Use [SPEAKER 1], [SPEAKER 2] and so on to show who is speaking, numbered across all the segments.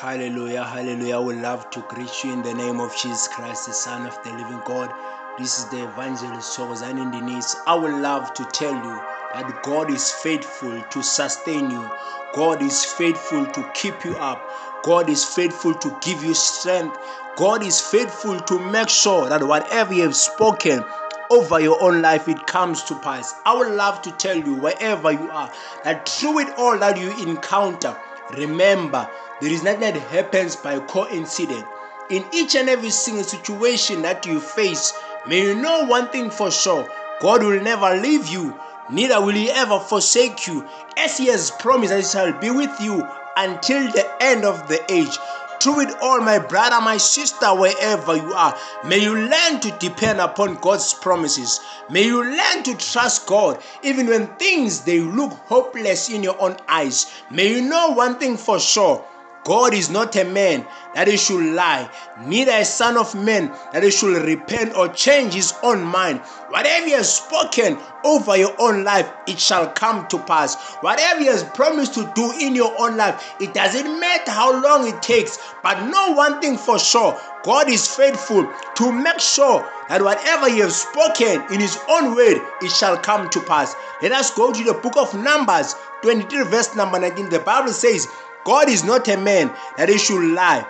[SPEAKER 1] Hallelujah, hallelujah. I would love to greet you in the name of Jesus Christ, the Son of the living God. This is the evangelist Chokozani Ndinisi. I would love to tell you that God is faithful to sustain you. God is faithful to keep you up. God is faithful to give you strength. God is faithful to make sure that whatever you have spoken over your own life it comes to pass. I would love to tell you wherever you are that through it all that you encounter, remember there is nothing that happens by coincidence. In each and every single situation that you face, may you know one thing for sure God will never leave you, neither will He ever forsake you, as He has promised that He shall be with you until the end of the age. Through it all, my brother, my sister, wherever you are, may you learn to depend upon God's promises. May you learn to trust God even when things they look hopeless in your own eyes. May you know one thing for sure God is not a man that he should lie, neither a son of man that he should repent or change his own mind. Whatever he has spoken over your own life, it shall come to pass. Whatever he has promised to do in your own life, it doesn't matter how long it takes, but know one thing for sure God is faithful to make sure that whatever he has spoken in his own word, it shall come to pass. Let us go to the book of Numbers 23, verse number 19. The Bible says, God is not a man that he should lie,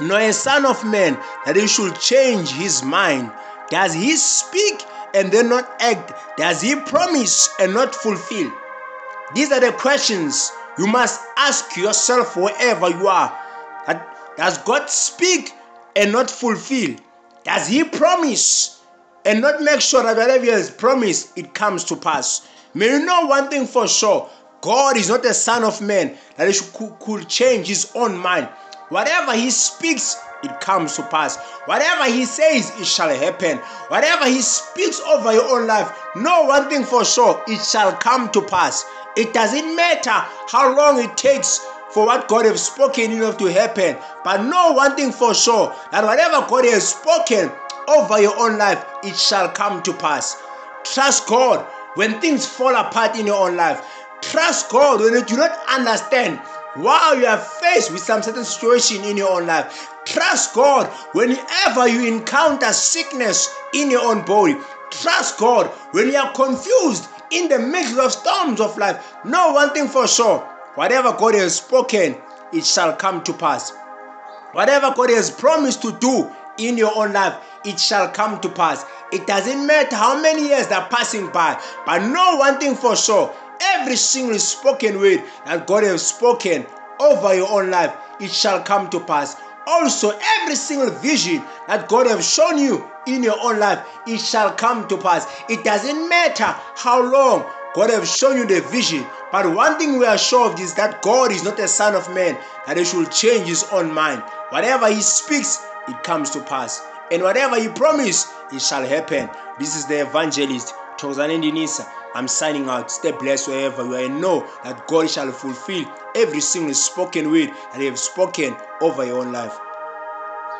[SPEAKER 1] nor a son of man that he should change his mind. Does he speak and then not act? Does he promise and not fulfill? These are the questions you must ask yourself wherever you are. Does God speak and not fulfill? Does he promise and not make sure that whatever he has promised, it comes to pass? May you know one thing for sure God is not a son of man that he could change his own mind. Whatever he speaks, it comes to pass. Whatever he says, it shall happen. Whatever he speaks over your own life, know one thing for sure, it shall come to pass. It doesn't matter how long it takes for what God has spoken in order to happen, but know one thing for sure that whatever God has spoken over your own life, it shall come to pass. Trust God when things fall apart in your own life. Trust God when you do not understand while you are faced with some certain situation in your own life. Trust God whenever you encounter sickness in your own body. Trust God when you are confused in the midst of storms of life. Know one thing for sure whatever God has spoken, it shall come to pass. Whatever God has promised to do in your own life, it shall come to pass. It doesn't matter how many years are passing by, but know one thing for sure every single spoken word that God has spoken over your own life, it shall come to pass. Also, every single vision that God has shown you in your own life, it shall come to pass. It doesn't matter how long God has shown you the vision, but one thing we are sure of is that God is not a son of man that he should change his own mind. Whatever he speaks, it comes to pass. And whatever he promised, it shall happen. This is the evangelist, Chokozani Ndinisi. I'm signing out. Stay blessed wherever you are and know that God shall fulfill every single spoken word that you have spoken over your own life.